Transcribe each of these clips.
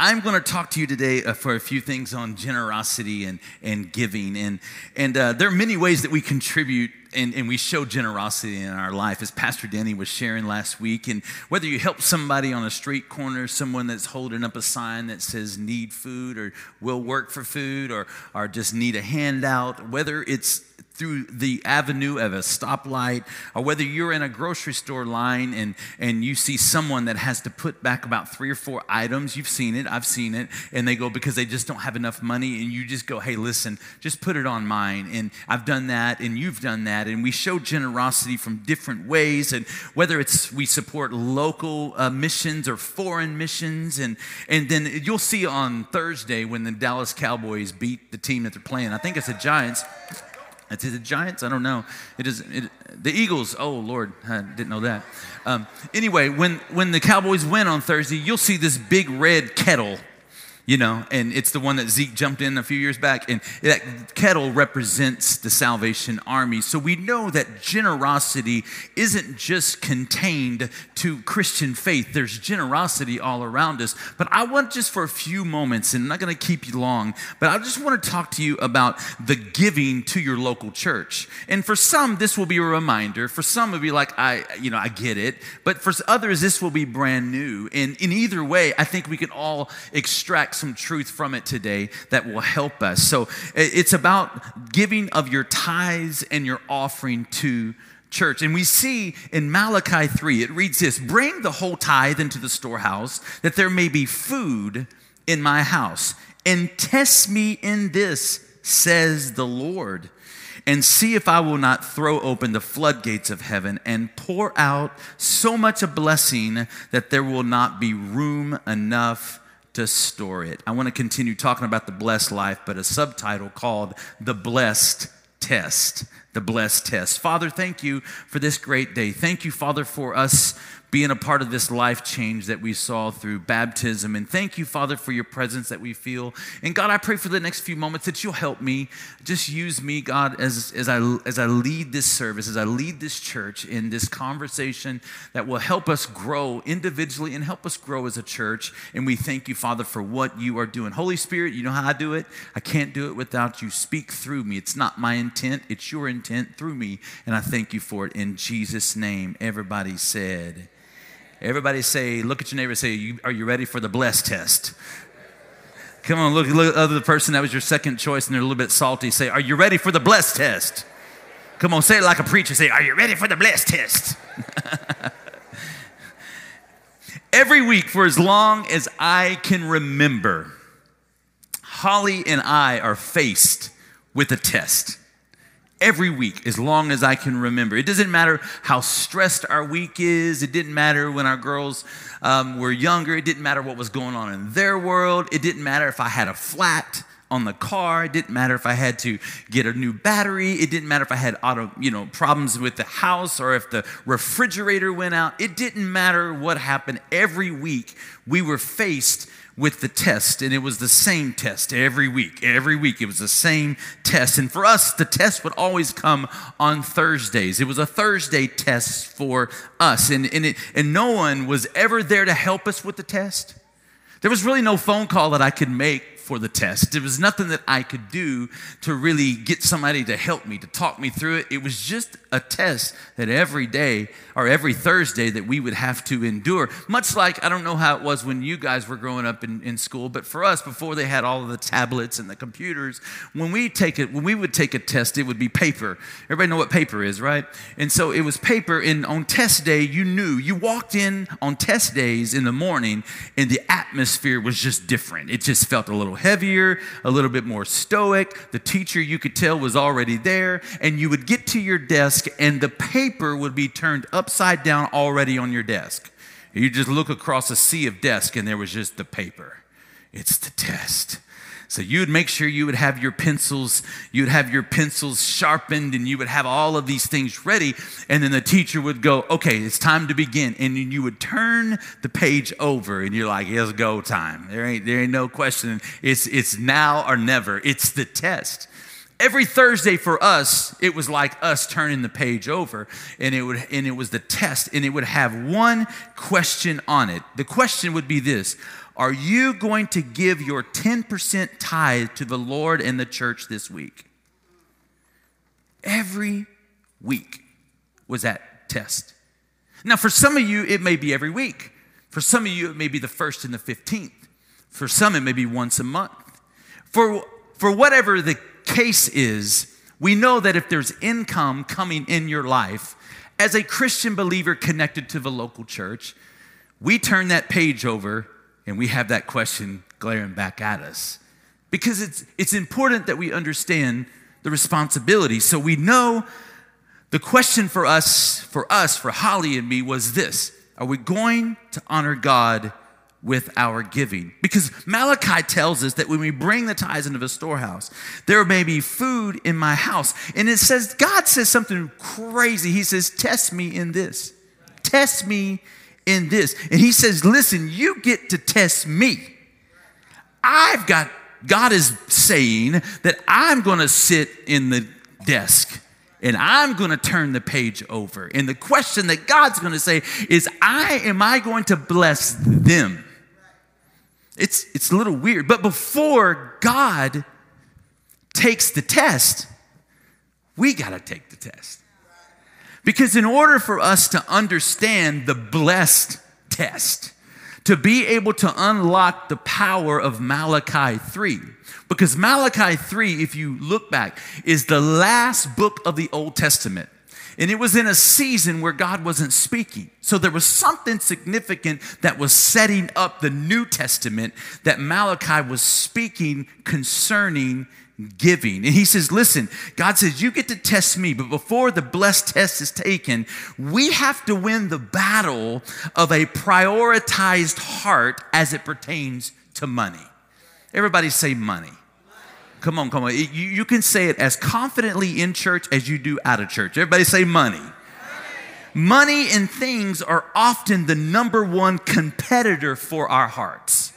I'm going to talk to you today uh, for a few things on generosity and, and giving. And, and uh, there are many ways that we contribute and, and we show generosity in our life, as Pastor Danny was sharing last week. And whether you help somebody on a street corner, someone that's holding up a sign that says need food or will work for food or, or just need a handout, whether it's through the avenue of a stoplight, or whether you're in a grocery store line and, and you see someone that has to put back about three or four items, you've seen it, I've seen it, and they go because they just don't have enough money, and you just go, hey, listen, just put it on mine. And I've done that, and you've done that, and we show generosity from different ways, and whether it's we support local uh, missions or foreign missions, and, and then you'll see on Thursday when the Dallas Cowboys beat the team that they're playing, I think it's the Giants. It's the Giants. I don't know. It is it, the Eagles. Oh Lord, I didn't know that. Um, anyway, when when the Cowboys win on Thursday, you'll see this big red kettle you know, and it's the one that Zeke jumped in a few years back, and that kettle represents the Salvation Army. So we know that generosity isn't just contained to Christian faith, there's generosity all around us. But I want just for a few moments, and I'm not going to keep you long, but I just want to talk to you about the giving to your local church. And for some, this will be a reminder. For some, it'll be like, I, you know, I get it. But for others, this will be brand new. And in either way, I think we can all extract some truth from it today that will help us. So it's about giving of your tithes and your offering to church. And we see in Malachi 3, it reads this Bring the whole tithe into the storehouse, that there may be food in my house. And test me in this, says the Lord, and see if I will not throw open the floodgates of heaven and pour out so much a blessing that there will not be room enough to store it. I want to continue talking about the blessed life, but a subtitle called The Blessed Test. The Blessed Test. Father, thank you for this great day. Thank you, Father, for us being a part of this life change that we saw through baptism. And thank you, Father, for your presence that we feel. And God, I pray for the next few moments that you'll help me. Just use me, God, as, as, I, as I lead this service, as I lead this church in this conversation that will help us grow individually and help us grow as a church. And we thank you, Father, for what you are doing. Holy Spirit, you know how I do it. I can't do it without you. Speak through me. It's not my intent, it's your intent through me. And I thank you for it in Jesus' name. Everybody said, Everybody say, look at your neighbor say, Are you ready for the blessed test? Come on, look, look at the other person that was your second choice and they're a little bit salty. Say, Are you ready for the blessed test? Come on, say it like a preacher. Say, Are you ready for the blessed test? Every week, for as long as I can remember, Holly and I are faced with a test every week as long as I can remember. It doesn't matter how stressed our week is. It didn't matter when our girls um, were younger. It didn't matter what was going on in their world. It didn't matter if I had a flat on the car. It didn't matter if I had to get a new battery. It didn't matter if I had auto, you know, problems with the house or if the refrigerator went out. It didn't matter what happened. Every week we were faced with the test, and it was the same test every week. Every week, it was the same test. And for us, the test would always come on Thursdays. It was a Thursday test for us, and, and, it, and no one was ever there to help us with the test. There was really no phone call that I could make for the test. There was nothing that I could do to really get somebody to help me, to talk me through it. It was just a test that every day or every Thursday that we would have to endure. Much like, I don't know how it was when you guys were growing up in, in school, but for us, before they had all of the tablets and the computers, when we take it, when we would take a test, it would be paper. Everybody know what paper is, right? And so it was paper, and on test day, you knew. You walked in on test days in the morning, and the atmosphere was just different. It just felt a little heavier, a little bit more stoic. The teacher, you could tell, was already there. And you would get to your desk, and the paper would be turned upside down already on your desk. You just look across a sea of desk, and there was just the paper. It's the test. So you would make sure you would have your pencils, you would have your pencils sharpened, and you would have all of these things ready. And then the teacher would go, okay, it's time to begin. And then you would turn the page over, and you're like, it's go time. There ain't, there ain't no question. It's, it's now or never. It's the test every thursday for us it was like us turning the page over and it would and it was the test and it would have one question on it the question would be this Are you going to give your 10% tithe to the Lord and the church this week? Every week was that test. Now, for some of you, it may be every week. For some of you, it may be the first and the 15th. For some, it may be once a month. For, for whatever the case is, we know that if there's income coming in your life, as a Christian believer connected to the local church, we turn that page over and we have that question glaring back at us. Because it's, it's important that we understand the responsibility. So we know the question for us, for us, for Holly and me was this Are we going to honor God with our giving. Because Malachi tells us that when we bring the tithes into the storehouse, there may be food in my house. And it says, God says something crazy. He says, Test me in this. Test me in this. And He says, Listen, you get to test me. I've got, God is saying that I'm going to sit in the desk and I'm going to turn the page over. And the question that God's going to say is, I am I going to bless them? It's, it's a little weird. But before God takes the test, we got to take the test. Because in order for us to understand the blessed test, to be able to unlock the power of Malachi 3, because Malachi 3, if you look back, is the last book of the Old Testament. And it was in a season where God wasn't speaking. So there was something significant that was setting up the New Testament that Malachi was speaking concerning giving. And he says, Listen, God says, You get to test me, but before the blessed test is taken, we have to win the battle of a prioritized heart as it pertains to money. Everybody say money. Come on, come on. You, you can say it as confidently in church as you do out of church. Everybody say money. Money and things are often the number one competitor for our hearts.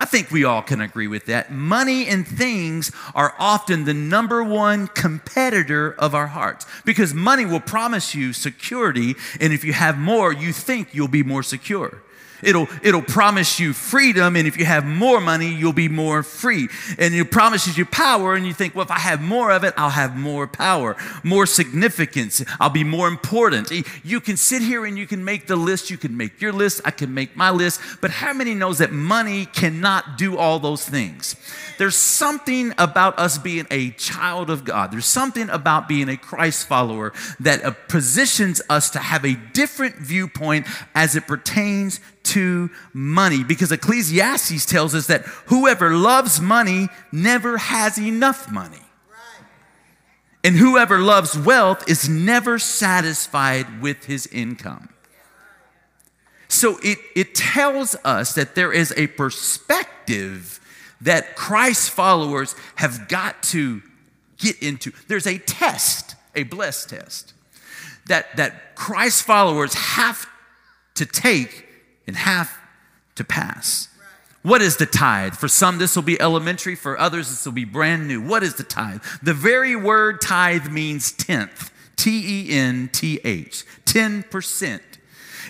I think we all can agree with that. Money and things are often the number one competitor of our hearts because money will promise you security, and if you have more, you think you'll be more secure. It'll, it'll promise you freedom, and if you have more money, you'll be more free. And it promises you power, and you think, well, if I have more of it, I'll have more power, more significance, I'll be more important. You can sit here and you can make the list, you can make your list, I can make my list, but how many knows that money cannot do all those things? There's something about us being a child of God, there's something about being a Christ follower that uh, positions us to have a different viewpoint as it pertains to money because Ecclesiastes tells us that whoever loves money never has enough money. And whoever loves wealth is never satisfied with his income. So it, it tells us that there is a perspective that Christ followers have got to get into. There's a test, a blessed test, that, that Christ followers have to take and have to pass. What is the tithe? For some, this will be elementary. For others, this will be brand new. What is the tithe? The very word tithe means tenth. T E N T H. 10%.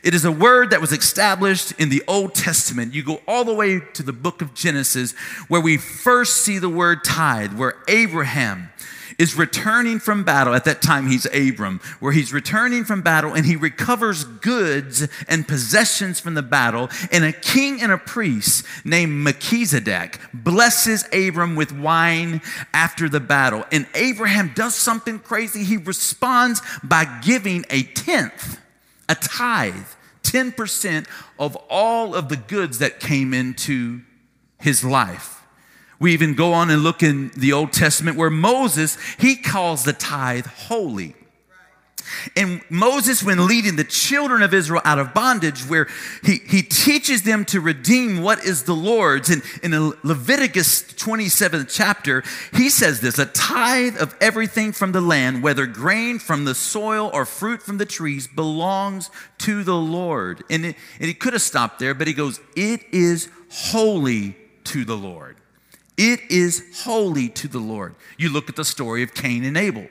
It is a word that was established in the Old Testament. You go all the way to the book of Genesis, where we first see the word tithe, where Abraham is returning from battle. At that time, he's Abram, where he's returning from battle and he recovers goods and possessions from the battle. And a king and a priest named Melchizedek blesses Abram with wine after the battle. And Abraham does something crazy. He responds by giving a tenth, a tithe, 10% of all of the goods that came into his life. We even go on and look in the Old Testament where Moses, he calls the tithe holy. And Moses, when leading the children of Israel out of bondage, where he, he teaches them to redeem what is the Lord's, and in Leviticus 27th chapter, he says this a tithe of everything from the land, whether grain from the soil or fruit from the trees, belongs to the Lord. And, it, and he could have stopped there, but he goes, It is holy to the Lord. It is holy to the Lord. You look at the story of Cain and Abel.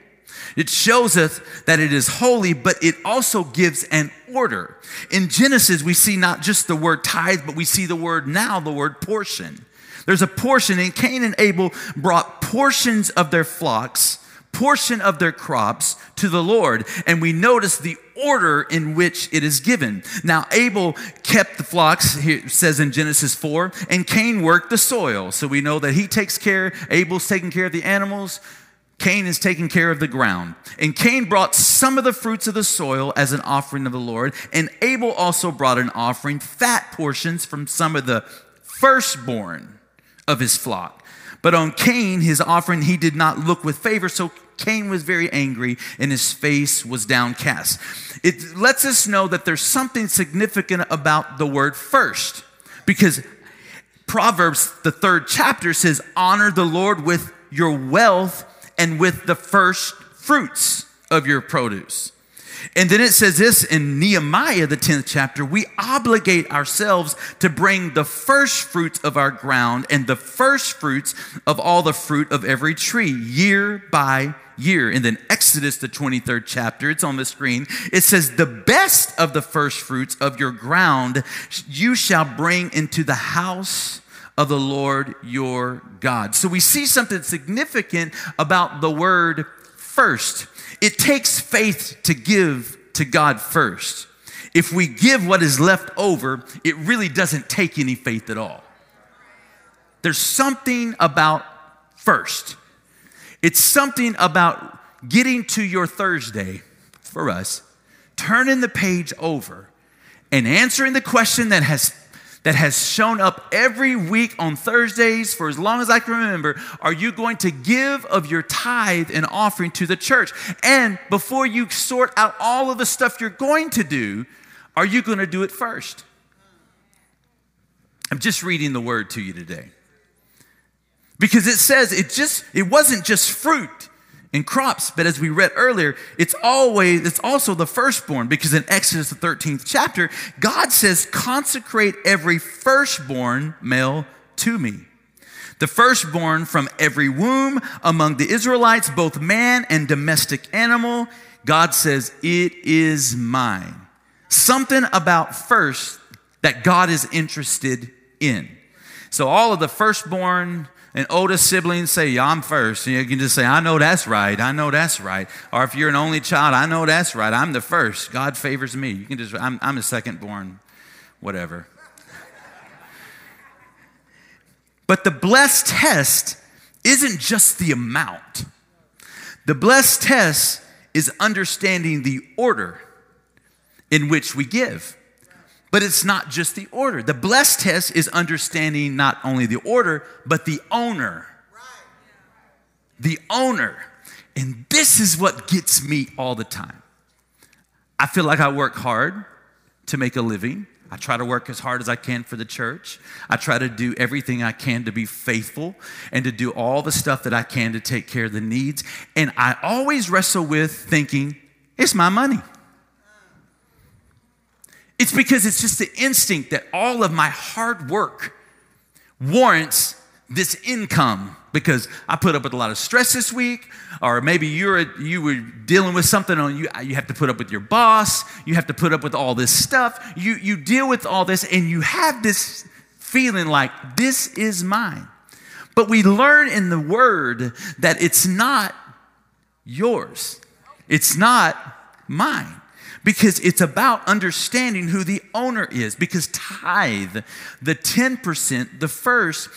It shows us that it is holy, but it also gives an order. In Genesis, we see not just the word tithe, but we see the word now, the word portion. There's a portion, and Cain and Abel brought portions of their flocks, portion of their crops to the Lord. And we notice the order in which it is given. Now, Abel kept the flocks, it says in Genesis 4, and Cain worked the soil. So we know that he takes care, Abel's taking care of the animals. Cain is taking care of the ground. And Cain brought some of the fruits of the soil as an offering of the Lord. And Abel also brought an offering, fat portions from some of the firstborn of his flock. But on Cain, his offering, he did not look with favor. So Cain was very angry and his face was downcast. It lets us know that there's something significant about the word first because Proverbs, the third chapter, says, Honor the Lord with your wealth and with the first fruits of your produce. And then it says this in Nehemiah, the 10th chapter we obligate ourselves to bring the first fruits of our ground and the first fruits of all the fruit of every tree year by year. And then Exodus, the 23rd chapter, it's on the screen. It says, The best of the first fruits of your ground you shall bring into the house of the Lord your God. So we see something significant about the word first. It takes faith to give to God first. If we give what is left over, it really doesn't take any faith at all. There's something about first. It's something about getting to your Thursday for us, turning the page over, and answering the question that has that has shown up every week on Thursdays for as long as I can remember. Are you going to give of your tithe and offering to the church? And before you sort out all of the stuff you're going to do, are you going to do it first? I'm just reading the word to you today. Because it says it just it wasn't just fruit in crops. But as we read earlier, it's always, it's also the firstborn because in Exodus, the 13th chapter, God says, consecrate every firstborn male to me. The firstborn from every womb among the Israelites, both man and domestic animal, God says, it is mine. Something about first that God is interested in. So all of the firstborn, and oldest siblings say, yeah, I'm first. And you can just say, I know that's right. I know that's right. Or if you're an only child, I know that's right. I'm the first. God favors me. You can just, I'm, I'm a second born, whatever. but the blessed test isn't just the amount, the blessed test is understanding the order in which we give. But it's not just the order. The blessed test is understanding not only the order, but the owner. The owner. And this is what gets me all the time. I feel like I work hard to make a living. I try to work as hard as I can for the church. I try to do everything I can to be faithful and to do all the stuff that I can to take care of the needs. And I always wrestle with thinking, it's my money. It's because it's just the instinct that all of my hard work warrants this income because I put up with a lot of stress this week, or maybe you're a, you were dealing with something on you. Uh, you have to put up with your boss. You have to put up with all this stuff. You you deal with all this, and you have this feeling like this is mine. But we learn in the Word that it's not yours. It's not mine because it's about understanding who the owner is. Because tithe, the 10%, the first,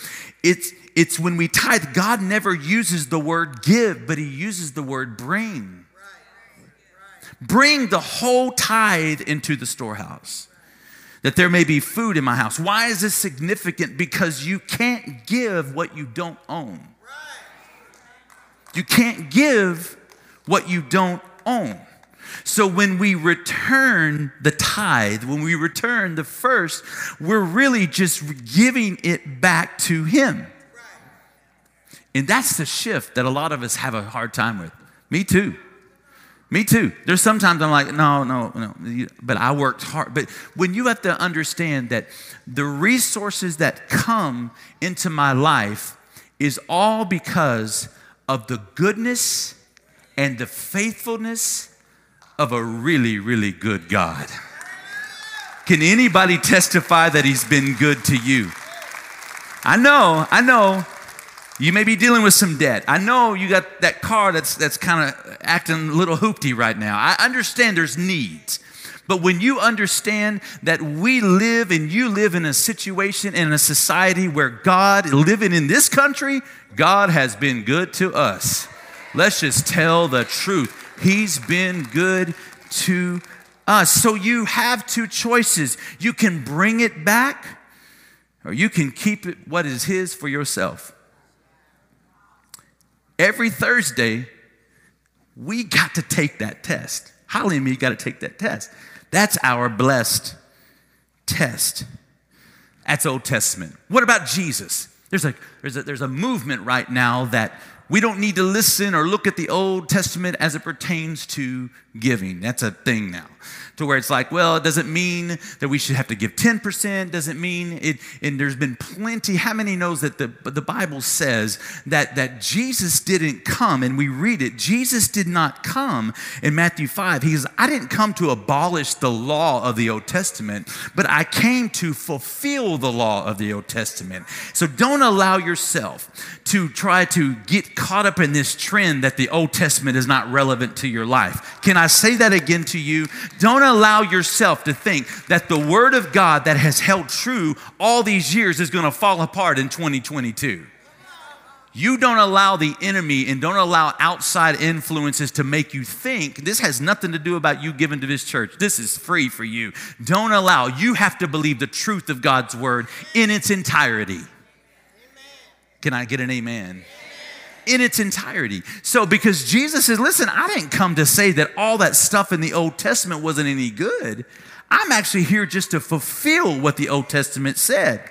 it's, it's when we tithe, God never uses the word give, but He uses the word bring. Bring the whole tithe into the storehouse that there may be food in my house. Why is this significant? Because you can't give what you don't own. You can't give what you don't own. So when we return the tithe, when we return the first, we're really just giving it back to Him. And that's the shift that a lot of us have a hard time with. Me too. Me too. There's sometimes I'm like, no, no, no, but I worked hard. But when you have to understand that the resources that come into my life is all because of the goodness and the faithfulness of a really, really good God. Can anybody testify that he's been good to you? I know, I know. You may be dealing with some debt. I know you got that car that's that's kind of acting a little hoopty right now. I understand there's needs. But when you understand that we live and you live in a situation in a society where God, living in this country, God has been good to us. Let's just tell the truth. He's been good to us. So you have two choices. You can bring it back, or you can keep it what is His for yourself. Every Thursday, we got to take that test. Holly and me got to take that test. That's our blessed test. That's Old Testament. What about Jesus? There's a, there's a, there's a movement right now that we don't need to listen or look at the Old Testament as it pertains to giving. That's a thing now to where it's like, well, it doesn't mean that we should have to give 10%, doesn't mean it, and there's been plenty. How many knows that the, the Bible says that, that Jesus didn't come, and we read it, Jesus did not come in Matthew 5. He says, I didn't come to abolish the law of the Old Testament, but I came to fulfill the law of the Old Testament. So don't allow yourself to try to get caught up in this trend that the Old Testament is not relevant to your life. Can I say that again to you? Don't don't allow yourself to think that the Word of God that has held true all these years is going to fall apart in 2022. You don't allow the enemy and don't allow outside influences to make you think this has nothing to do about you giving to this church. This is free for you. Don't allow. You have to believe the truth of God's word in its entirety. Can I get an amen? In its entirety. So, because Jesus says, listen, I didn't come to say that all that stuff in the Old Testament wasn't any good. I'm actually here just to fulfill what the Old Testament said.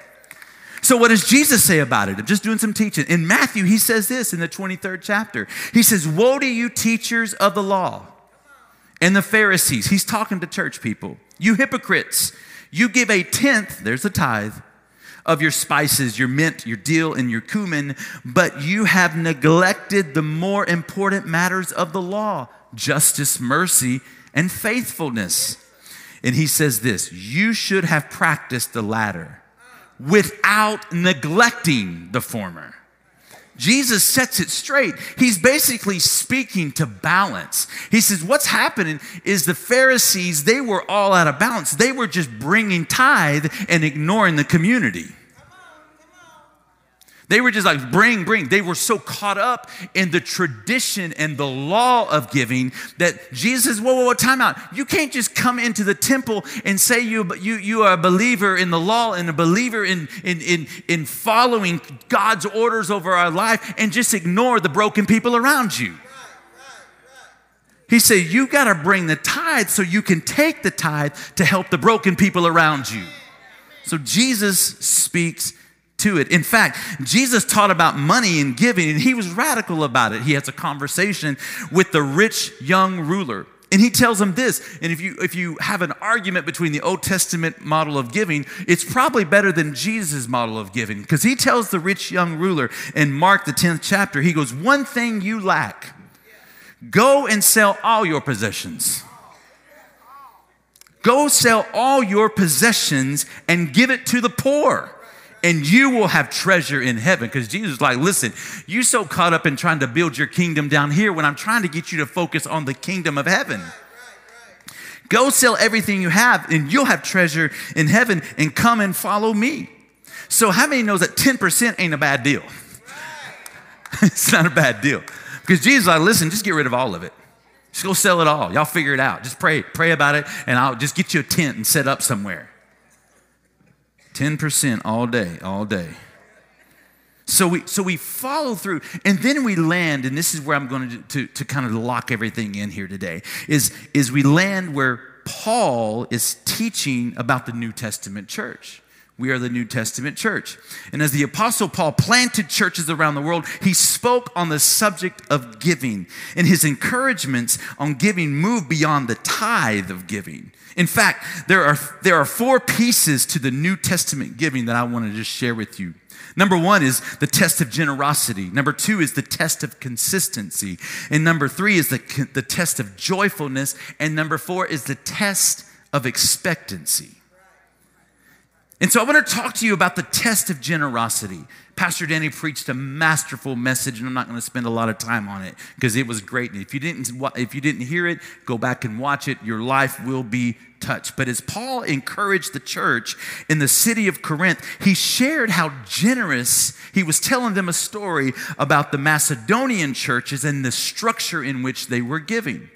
So, what does Jesus say about it? I'm just doing some teaching. In Matthew, he says this in the 23rd chapter. He says, Woe to you, teachers of the law and the Pharisees. He's talking to church people. You hypocrites, you give a tenth, there's a tithe of your spices, your mint, your dill, and your cumin, but you have neglected the more important matters of the law justice, mercy, and faithfulness. And he says this you should have practiced the latter without neglecting the former. Jesus sets it straight. He's basically speaking to balance. He says, What's happening is the Pharisees, they were all out of balance. They were just bringing tithe and ignoring the community. They were just like, bring, bring. They were so caught up in the tradition and the law of giving that Jesus, whoa, whoa, whoa, time out. You can't just come into the temple and say you, you, you are a believer in the law and a believer in, in, in, in following God's orders over our life and just ignore the broken people around you. He said, You got to bring the tithe so you can take the tithe to help the broken people around you. So Jesus speaks to it. In fact, Jesus taught about money and giving, and he was radical about it. He has a conversation with the rich young ruler. And he tells him this, and if you if you have an argument between the Old Testament model of giving, it's probably better than Jesus' model of giving. Because he tells the rich young ruler in Mark the 10th chapter, he goes, One thing you lack, go and sell all your possessions. Go sell all your possessions and give it to the poor and you will have treasure in heaven. Because Jesus is like, listen, you're so caught up in trying to build your kingdom down here when I'm trying to get you to focus on the kingdom of heaven. Go sell everything you have, and you'll have treasure in heaven, and come and follow me. So, how many knows that 10% ain't a bad deal? it's not a bad deal. Because Jesus is like, listen, just get rid of all of it. Just go sell it all. Y'all figure it out. Just pray, pray about it, and I'll just get you a tent and set up somewhere. 10% all day, all day. So we, so we follow through, and then we land, and this is where I'm going to, to, to kind of lock everything in here today, is, is we land where Paul is teaching about the New Testament church. We are the New Testament church. And as the Apostle Paul planted churches around the world, he spoke on the subject of giving. And his encouragements on giving moved beyond the tithe of giving. In fact, there are, there are four pieces to the New Testament giving that I want to just share with you. Number one is the test of generosity. Number two is the test of consistency. And number three is the, the test of joyfulness. And number four is the test of expectancy. And so I want to talk to you about the test of generosity. Pastor Danny preached a masterful message, and I'm not going to spend a lot of time on it because it was great. And if you didn't, if you didn't hear it, go back and watch it. Your life will be touched. But as Paul encouraged the church in the city of Corinth, he shared how generous he was telling them a story about the Macedonian churches and the structure in which they were giving.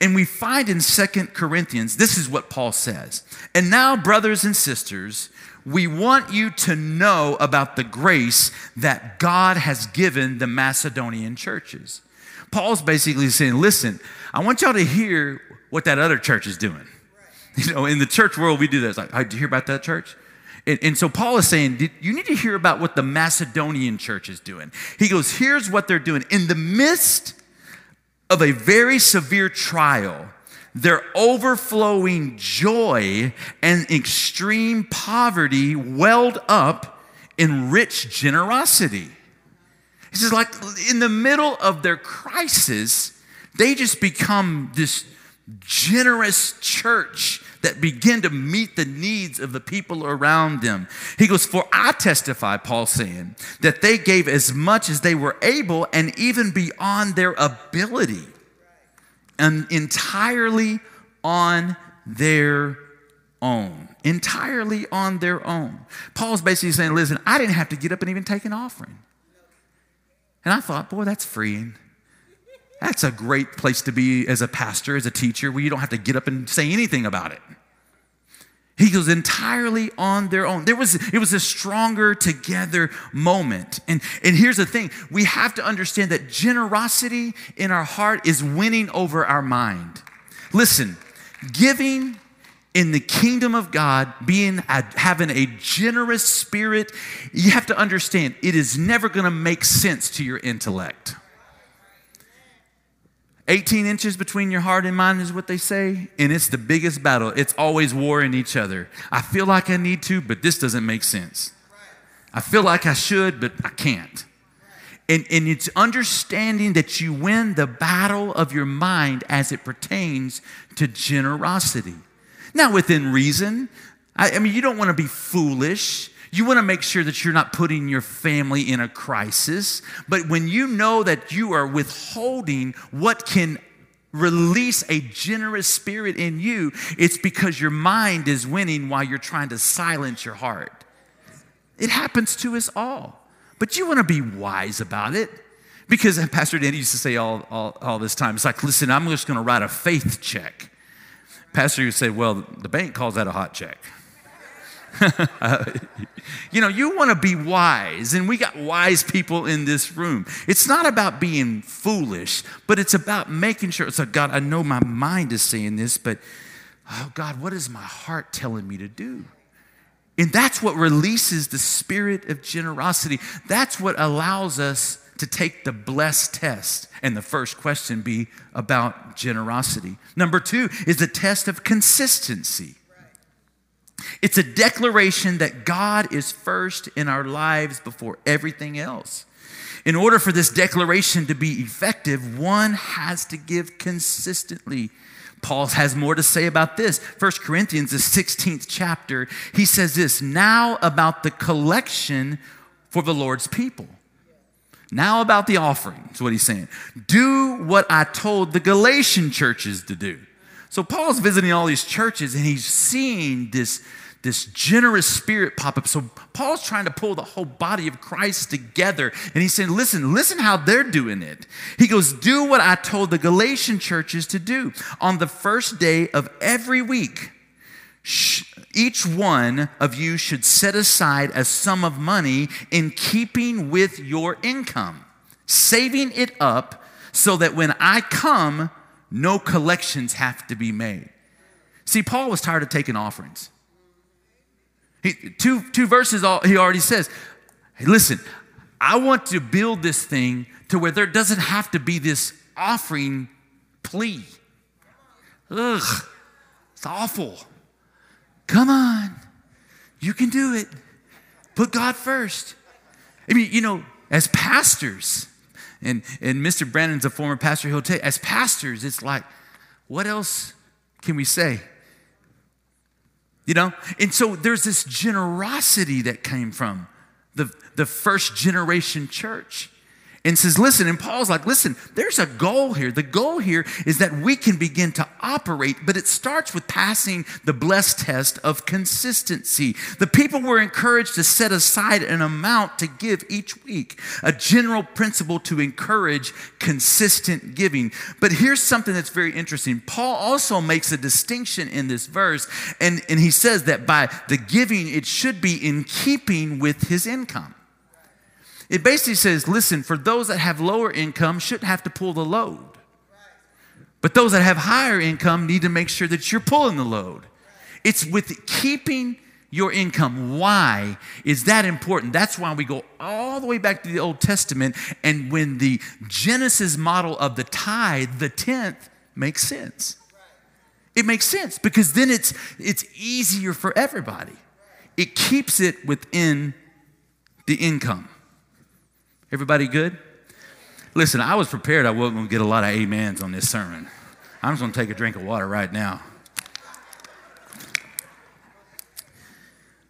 And we find in Second Corinthians, this is what Paul says. And now, brothers and sisters, we want you to know about the grace that God has given the Macedonian churches. Paul's basically saying, listen, I want y'all to hear what that other church is doing. You know, in the church world, we do this. Like, you hear about that church? And, and so Paul is saying, you need to hear about what the Macedonian church is doing. He goes, here's what they're doing. In the midst of a very severe trial, their overflowing joy and extreme poverty welled up in rich generosity. He says, like in the middle of their crisis, they just become this generous church that begin to meet the needs of the people around them. He goes, For I testify, Paul saying, that they gave as much as they were able and even beyond their ability entirely on their own. Entirely on their own. Paul's basically saying, listen, I didn't have to get up and even take an offering. And I thought, boy, that's freeing. That's a great place to be as a pastor, as a teacher, where you don't have to get up and say anything about it. He goes entirely on their own. There was, it was a stronger together moment. And, and here's the thing we have to understand that generosity in our heart is winning over our mind. Listen, giving in the kingdom of God, being having a generous spirit, you have to understand it is never going to make sense to your intellect. 18 inches between your heart and mind is what they say, and it's the biggest battle. It's always warring each other. I feel like I need to, but this doesn't make sense. I feel like I should, but I can't. And, and it's understanding that you win the battle of your mind as it pertains to generosity. Now, within reason, I, I mean, you don't want to be foolish. You want to make sure that you're not putting your family in a crisis. But when you know that you are withholding what can release a generous spirit in you, it's because your mind is winning while you're trying to silence your heart. It happens to us all. But you want to be wise about it. Because Pastor Danny used to say all, all, all this time, it's like, listen, I'm just going to write a faith check. Pastor would say, well, the bank calls that a hot check. you know, you want to be wise, and we got wise people in this room. It's not about being foolish, but it's about making sure. It's like, God, I know my mind is saying this, but oh, God, what is my heart telling me to do? And that's what releases the spirit of generosity. That's what allows us to take the blessed test. And the first question be about generosity. Number two is the test of consistency. It's a declaration that God is first in our lives before everything else. In order for this declaration to be effective, one has to give consistently. Paul has more to say about this. 1 Corinthians, the 16th chapter, he says this now about the collection for the Lord's people. Now about the offering, is what he's saying. Do what I told the Galatian churches to do. So Paul's visiting all these churches and he's seeing this, this generous spirit pop up. So Paul's trying to pull the whole body of Christ together. And he's saying, listen, listen how they're doing it. He goes, do what I told the Galatian churches to do. On the first day of every week, each one of you should set aside a sum of money in keeping with your income, saving it up so that when I come, no collections have to be made. See, Paul was tired of taking offerings. He, two, two verses, all, he already says, hey, listen, I want to build this thing to where there doesn't have to be this offering plea. Ugh, it's awful. Come on, you can do it. Put God first. I mean, you know, as pastors, and, and Mr. Brandon's a former pastor. He'll tell you, as pastors, it's like, what else can we say? You know? And so there's this generosity that came from the, the first generation church and says, listen, and Paul's like, listen, there's a goal here. The goal here is that we can begin to operate, but it starts with passing the blessed test of consistency. The people were encouraged to set aside an amount to give each week, a general principle to encourage consistent giving. But here's something that's very interesting. Paul also makes a distinction in this verse, and, and he says that by the giving, it should be in keeping with his income. It basically says, listen, for those that have lower income shouldn't have to pull the load. But those that have higher income need to make sure that you're pulling the load. It's with keeping your income. Why is that important? That's why we go all the way back to the Old Testament. And when the Genesis model of the tithe, the tenth, makes sense. It makes sense because then it's, it's easier for everybody. It keeps it within the income. Everybody good? Listen, I was prepared I wasn't going to get a lot of amens on this sermon. I'm just going to take a drink of water right now.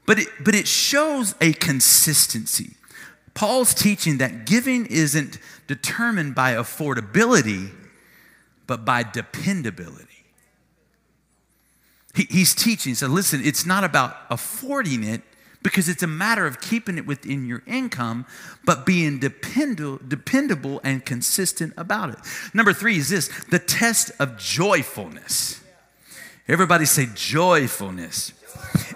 But it, but it shows a consistency. Paul's teaching that giving isn't determined by affordability, but by dependability. He, he's teaching, so listen, it's not about affording it, because it's a matter of keeping it within your income, but being dependable, and consistent about it. Number three is this the test of joyfulness. Everybody say joyfulness.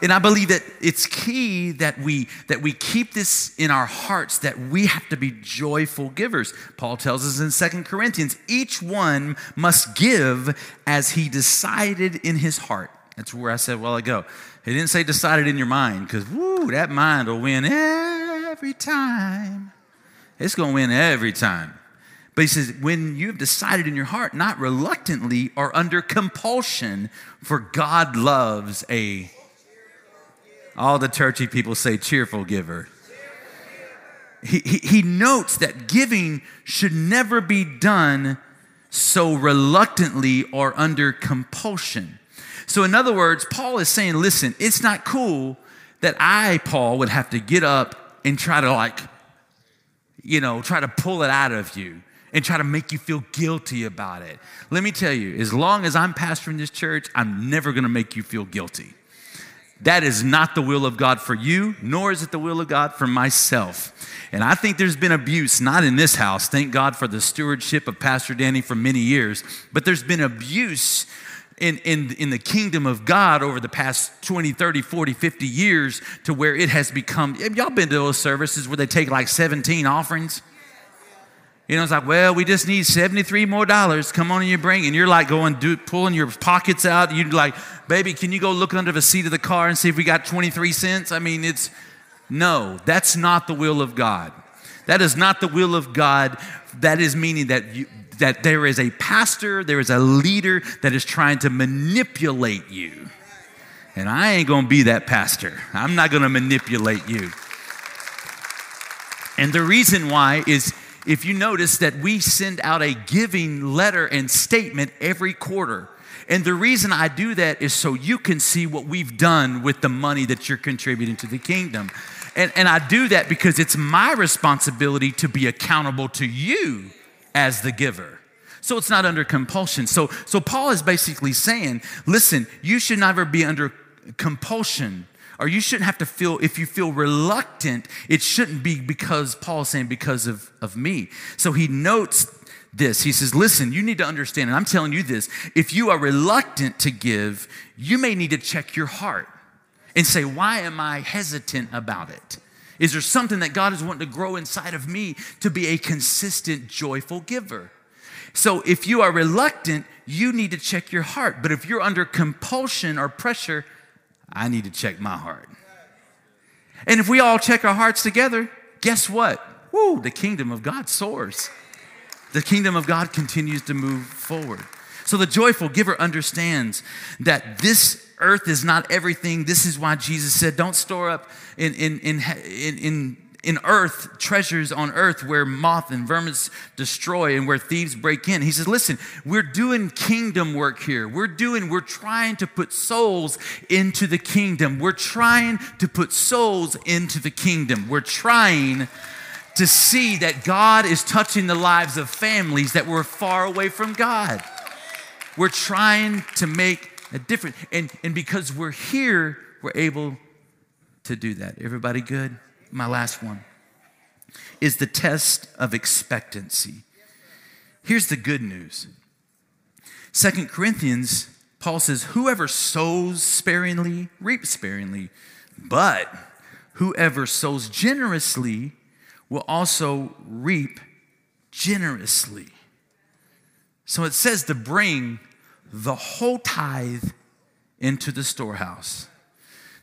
And I believe that it's key that we that we keep this in our hearts that we have to be joyful givers. Paul tells us in Second Corinthians, each one must give as he decided in his heart. That's where I said while ago. He didn't say decided in your mind, because woo, that mind will win every time. It's going to win every time. But he says, when you have decided in your heart, not reluctantly or under compulsion, for God loves a. All the churchy people say cheerful giver. He, he, he notes that giving should never be done so reluctantly or under compulsion. So, in other words, Paul is saying, listen, it's not cool that I, Paul, would have to get up and try to, like, you know, try to pull it out of you and try to make you feel guilty about it. Let me tell you, as long as I'm pastoring this church, I'm never gonna make you feel guilty. That is not the will of God for you, nor is it the will of God for myself. And I think there's been abuse, not in this house, thank God for the stewardship of Pastor Danny for many years, but there's been abuse in, in, in the kingdom of God over the past 20, 30, 40, 50 years to where it has become. Y'all been to those services where they take like 17 offerings? You know, it's like, well, we just need 73 more dollars. Come on and you bring. And you're like going, do, pulling your pockets out. You're like, baby, can you go look under the seat of the car and see if we got 23 cents? I mean, it's, no, that's not the will of God. That is not the will of God. That is meaning that you, that there is a pastor, there is a leader that is trying to manipulate you. And I ain't gonna be that pastor. I'm not gonna manipulate you. And the reason why is if you notice that we send out a giving letter and statement every quarter. And the reason I do that is so you can see what we've done with the money that you're contributing to the kingdom. And, and I do that because it's my responsibility to be accountable to you as the giver. So it's not under compulsion. So, so Paul is basically saying, listen, you should never be under compulsion or you shouldn't have to feel if you feel reluctant it shouldn't be because paul's saying because of, of me so he notes this he says listen you need to understand and i'm telling you this if you are reluctant to give you may need to check your heart and say why am i hesitant about it is there something that God is wanting to grow inside of me to be a consistent, joyful giver? So if you are reluctant, you need to check your heart. But if you're under compulsion or pressure, I need to check my heart. And if we all check our hearts together, guess what? Woo, the kingdom of God soars. The kingdom of God continues to move forward. So the joyful giver understands that this earth is not everything. This is why Jesus said, Don't store up in, in, in, in, in earth, treasures on earth where moth and vermin destroy and where thieves break in. He says, listen, we're doing kingdom work here. We're doing, we're trying to put souls into the kingdom. We're trying to put souls into the kingdom. We're trying to see that God is touching the lives of families that were far away from God. We're trying to make a different. And, and because we're here, we're able to do that. Everybody good? My last one is the test of expectancy. Here's the good news. Second Corinthians, Paul says, Whoever sows sparingly reaps sparingly, but whoever sows generously will also reap generously. So it says to bring the whole tithe into the storehouse,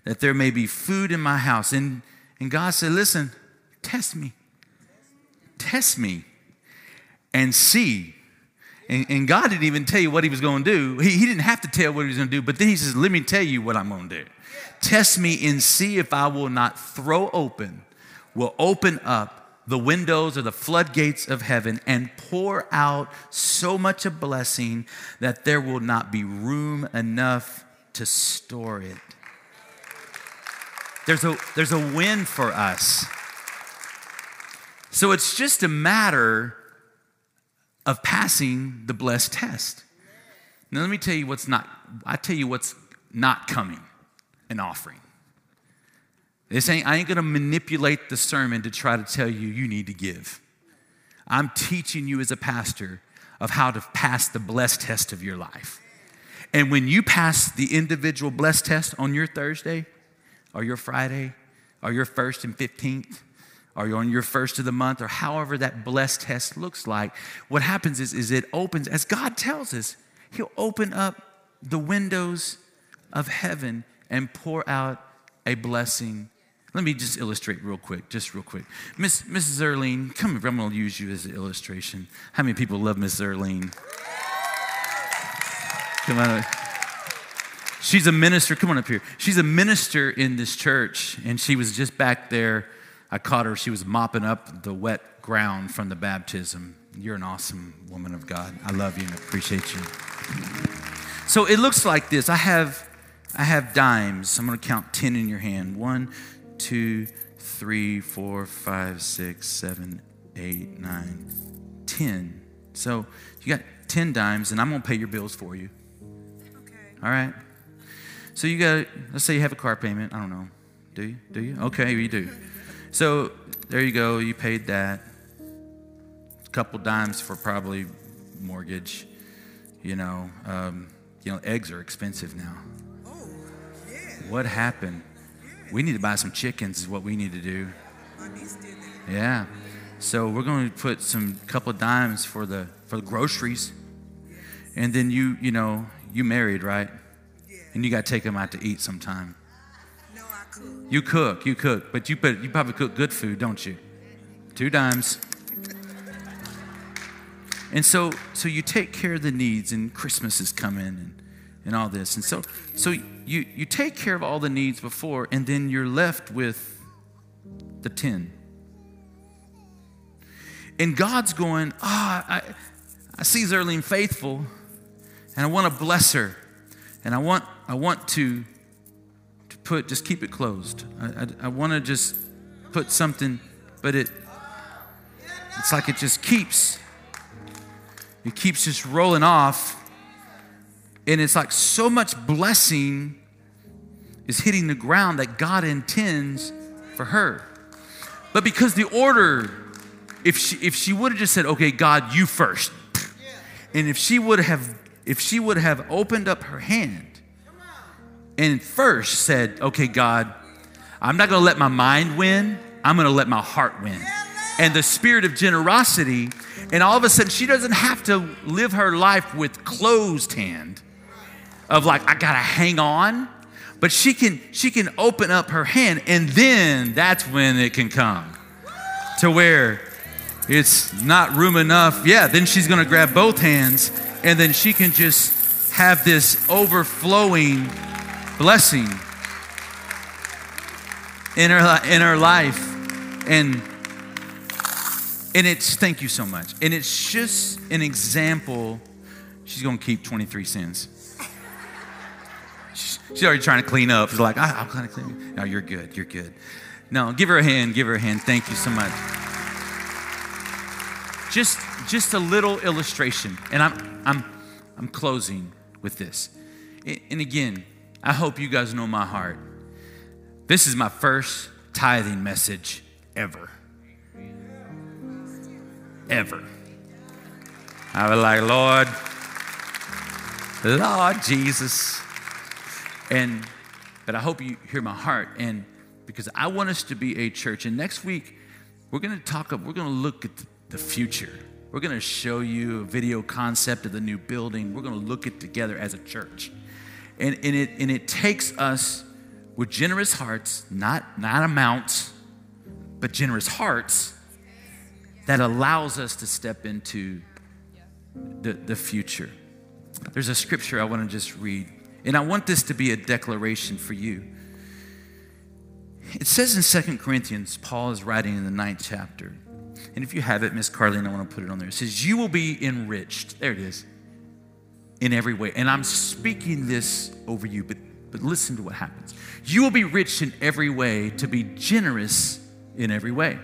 that there may be food in my house. And, and God said, Listen, test me. Test me and see. And, and God didn't even tell you what He was going to do. He, he didn't have to tell what He was going to do, but then He says, Let me tell you what I'm going to do. Test me and see if I will not throw open, will open up the windows or the floodgates of heaven and pour out so much a blessing that there will not be room enough to store it. There's a, there's a win for us. So it's just a matter of passing the blessed test. Now, let me tell you what's not, I tell you what's not coming an offering. This ain't, I ain't gonna manipulate the sermon to try to tell you you need to give. I'm teaching you as a pastor of how to pass the blessed test of your life. And when you pass the individual blessed test on your Thursday or your Friday or your first and 15th, or you're on your first of the month, or however that blessed test looks like, what happens is, is it opens, as God tells us, He'll open up the windows of heaven and pour out a blessing let me just illustrate real quick, just real quick. Miss, Mrs. Erlene, come here. I'm going to use you as an illustration. How many people love Miss Erlene? Come on. She's a minister. Come on up here. She's a minister in this church, and she was just back there. I caught her. She was mopping up the wet ground from the baptism. You're an awesome woman of God. I love you and appreciate you. So it looks like this. I have I have dimes. I'm going to count 10 in your hand. One, two, three, four, five, six, seven, eight, nine, ten. So you got 10 dimes, and I'm going to pay your bills for you. Okay. All right? So you got, let's say you have a car payment. I don't know. Do you? Do you? Okay, you do. So there you go. You paid that. A couple dimes for probably mortgage. You know, um, you know, eggs are expensive now. Oh, yeah. What happened? We need to buy some chickens is what we need to do. Yeah. So we're going to put some couple of dimes for the for the groceries. And then you you know you married right? And you got to take them out to eat sometime. No, I cook. you cook you cook but you put you probably cook good food don't you? Two dimes. And so so you take care of the needs and christmas is coming and and all this. And so, so you, you take care of all the needs before, and then you're left with the 10. And God's going, ah, oh, I, I see Zerlene faithful, and I want to bless her. And I want, I want to, to put, just keep it closed. I, I, I want to just put something, but it, it's like it just keeps, it keeps just rolling off and it's like so much blessing is hitting the ground that God intends for her. But because the order, if she if she would have just said, okay, God, you first, and if she would have if she would have opened up her hand and first said, okay, God, I'm not gonna let my mind win, I'm gonna let my heart win. And the spirit of generosity, and all of a sudden she doesn't have to live her life with closed hand of like I gotta hang on, but she can she can open up her hand, and then that's when it can come to where it's not room enough. Yeah, then she's gonna grab both hands, and then she can just have this overflowing blessing in her in her life. And and it's thank you so much. And it's just an example. She's gonna keep 23 cents. She's already trying to clean up. She's like, I, I'm trying to clean. No, you're good. You're good. No, give her a hand. Give her a hand. Thank you so much. Just, just a little illustration, and I'm, I'm, I'm closing with this. And again, I hope you guys know my heart. This is my first tithing message ever. Ever. I was like, Lord, Lord Jesus. And but I hope you hear my heart and because I want us to be a church. And next week, we're going to talk, we're going to look at the future. We're going to show you a video concept of the new building. We're going to look at together as a church. And, and, it, and it takes us with generous hearts, not, not amounts, but generous hearts that allows us to step into the, the future. There's a scripture I want to just read, and I want this to be a declaration for you. It says in Second Corinthians, Paul is writing in the ninth chapter. And if you have it, Miss Carlene, I want to put it on there. It says, You will be enriched. There it is. In every way. And I'm speaking this over you, but, but listen to what happens. You will be rich in every way to be generous in every way,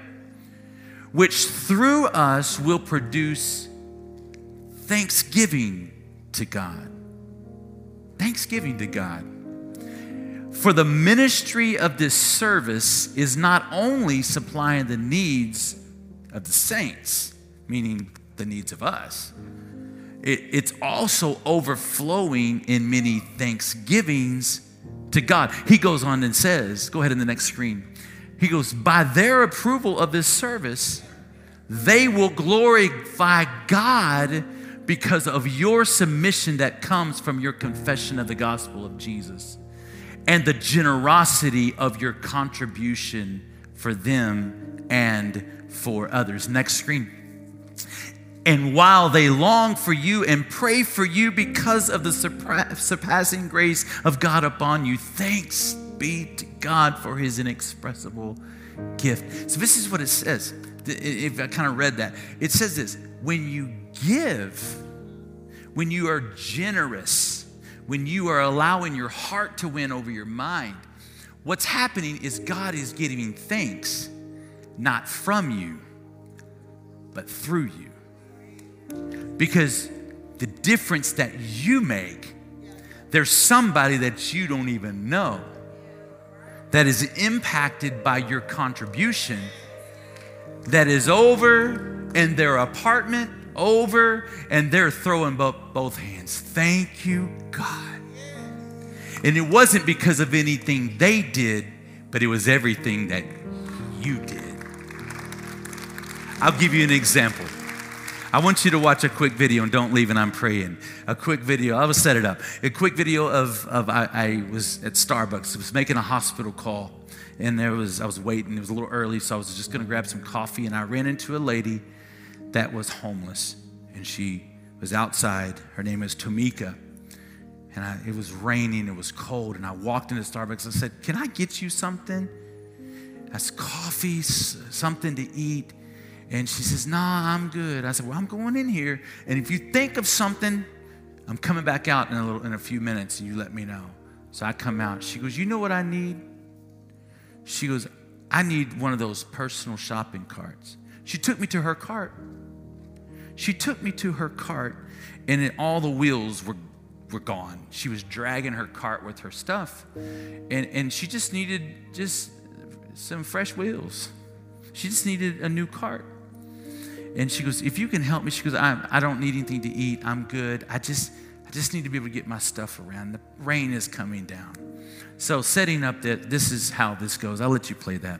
which through us will produce thanksgiving to God. Thanksgiving to God. For the ministry of this service is not only supplying the needs of the saints, meaning the needs of us, it, it's also overflowing in many thanksgivings to God. He goes on and says, go ahead in the next screen. He goes, by their approval of this service, they will glorify God because of your submission that comes from your confession of the gospel of Jesus and the generosity of your contribution for them and for others. Next screen. And while they long for you and pray for you because of the surpassing grace of God upon you, thanks be to God for his inexpressible gift. So, this is what it says. If I kind of read that, it says this when you give, when you are generous, when you are allowing your heart to win over your mind, what's happening is God is giving thanks not from you, but through you. Because the difference that you make, there's somebody that you don't even know that is impacted by your contribution that is over in their apartment over and they're throwing both hands. Thank you, God. And it wasn't because of anything they did, but it was everything that you did. I'll give you an example. I want you to watch a quick video and don't leave and I'm praying. A quick video, I will set it up. A quick video of, of I, I was at Starbucks, I was making a hospital call and there was, I was waiting, it was a little early, so I was just gonna grab some coffee and I ran into a lady that was homeless. And she was outside. Her name is Tamika. And I, it was raining, it was cold. And I walked into Starbucks and said, Can I get you something? That's coffee, something to eat. And she says, Nah, I'm good. I said, Well, I'm going in here. And if you think of something, I'm coming back out in a, little, in a few minutes and you let me know. So I come out. She goes, You know what I need? She goes, I need one of those personal shopping carts. She took me to her cart. She took me to her cart, and it, all the wheels were, were gone. She was dragging her cart with her stuff, and, and she just needed just some fresh wheels. She just needed a new cart. And she goes, If you can help me, she goes, I, I don't need anything to eat. I'm good. I just, I just need to be able to get my stuff around. The rain is coming down. So, setting up that this is how this goes. I'll let you play that.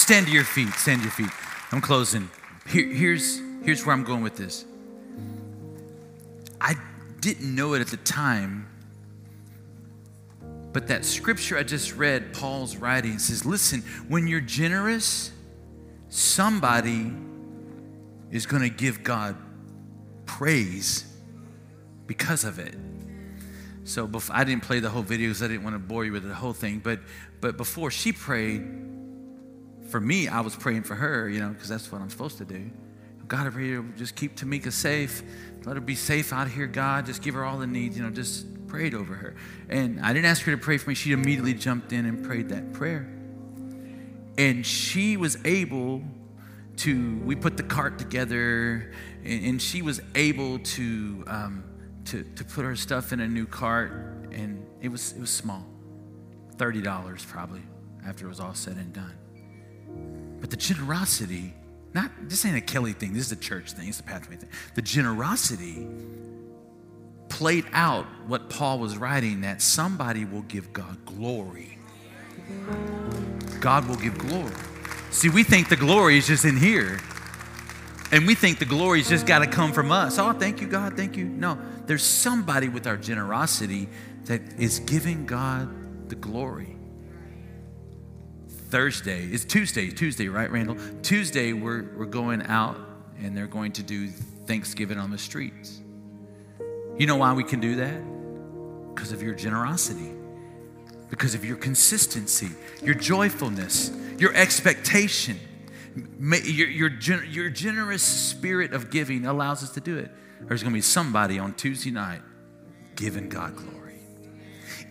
Stand to your feet. Stand to your feet. I'm closing. Here, here's, here's where I'm going with this. I didn't know it at the time, but that scripture I just read, Paul's writing, says, Listen, when you're generous, somebody is going to give God praise because of it. So before, I didn't play the whole video because I didn't want to bore you with the whole thing. But but before she prayed for me, I was praying for her, you know, because that's what I'm supposed to do. God, pray you just keep Tamika safe. Let her be safe out here, God. Just give her all the needs, you know, just prayed over her. And I didn't ask her to pray for me. She immediately jumped in and prayed that prayer. And she was able to, we put the cart together, and, and she was able to, um, to, to put her stuff in a new cart, and it was, it was small $30 probably after it was all said and done. But the generosity, not this ain't a Kelly thing, this is a church thing, it's a pathway thing. The generosity played out what Paul was writing that somebody will give God glory. God will give glory. See, we think the glory is just in here. And we think the glory's just got to come from us. Oh, thank you, God. Thank you. No, there's somebody with our generosity that is giving God the glory. Thursday, it's Tuesday, Tuesday, right, Randall? Tuesday, we're, we're going out and they're going to do Thanksgiving on the streets. You know why we can do that? Because of your generosity, because of your consistency, your joyfulness, your expectation. Your, your, your generous spirit of giving allows us to do it. There's going to be somebody on Tuesday night giving God glory.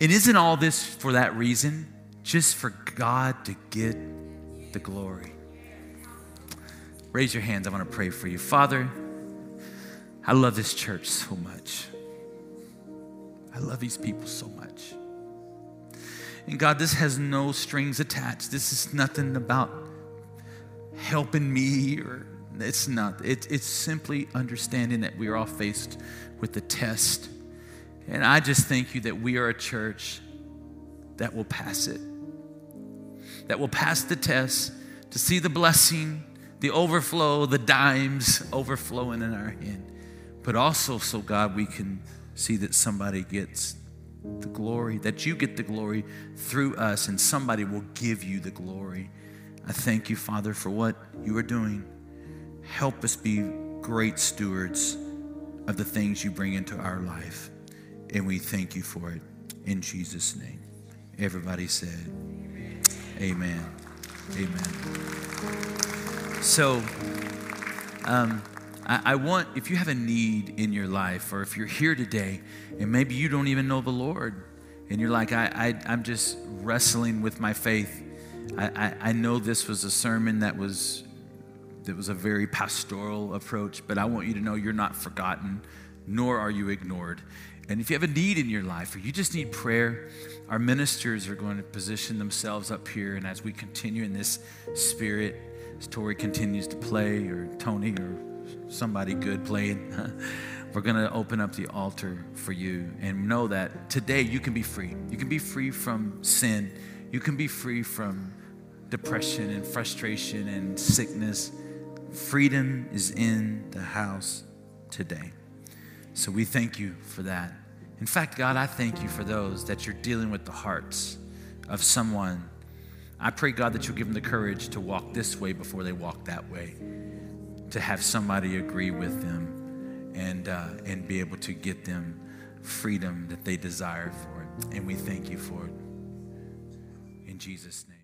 And isn't all this for that reason? Just for God to get the glory. Raise your hands. I want to pray for you. Father, I love this church so much. I love these people so much. And God, this has no strings attached. This is nothing about helping me or it's not. It, it's simply understanding that we are all faced with the test. And I just thank you that we are a church that will pass it, that will pass the test to see the blessing, the overflow, the dimes overflowing in our hand. But also, so God, we can see that somebody gets the glory, that you get the glory through us, and somebody will give you the glory. I thank you, Father, for what you are doing. Help us be great stewards of the things you bring into our life. And we thank you for it in Jesus' name. Everybody said, Amen. Amen. So, um, I, I want, if you have a need in your life, or if you're here today and maybe you don't even know the Lord, and you're like, I, I, I'm just wrestling with my faith. I, I, I know this was a sermon that was that was a very pastoral approach, but I want you to know you're not forgotten, nor are you ignored. And if you have a need in your life or you just need prayer, our ministers are going to position themselves up here. And as we continue in this spirit, as Tori continues to play, or Tony, or somebody good playing, we're going to open up the altar for you and know that today you can be free. You can be free from sin, you can be free from depression and frustration and sickness. Freedom is in the house today. So we thank you for that. In fact, God, I thank you for those that you're dealing with the hearts of someone. I pray, God, that you'll give them the courage to walk this way before they walk that way, to have somebody agree with them and, uh, and be able to get them freedom that they desire for it. And we thank you for it. In Jesus' name.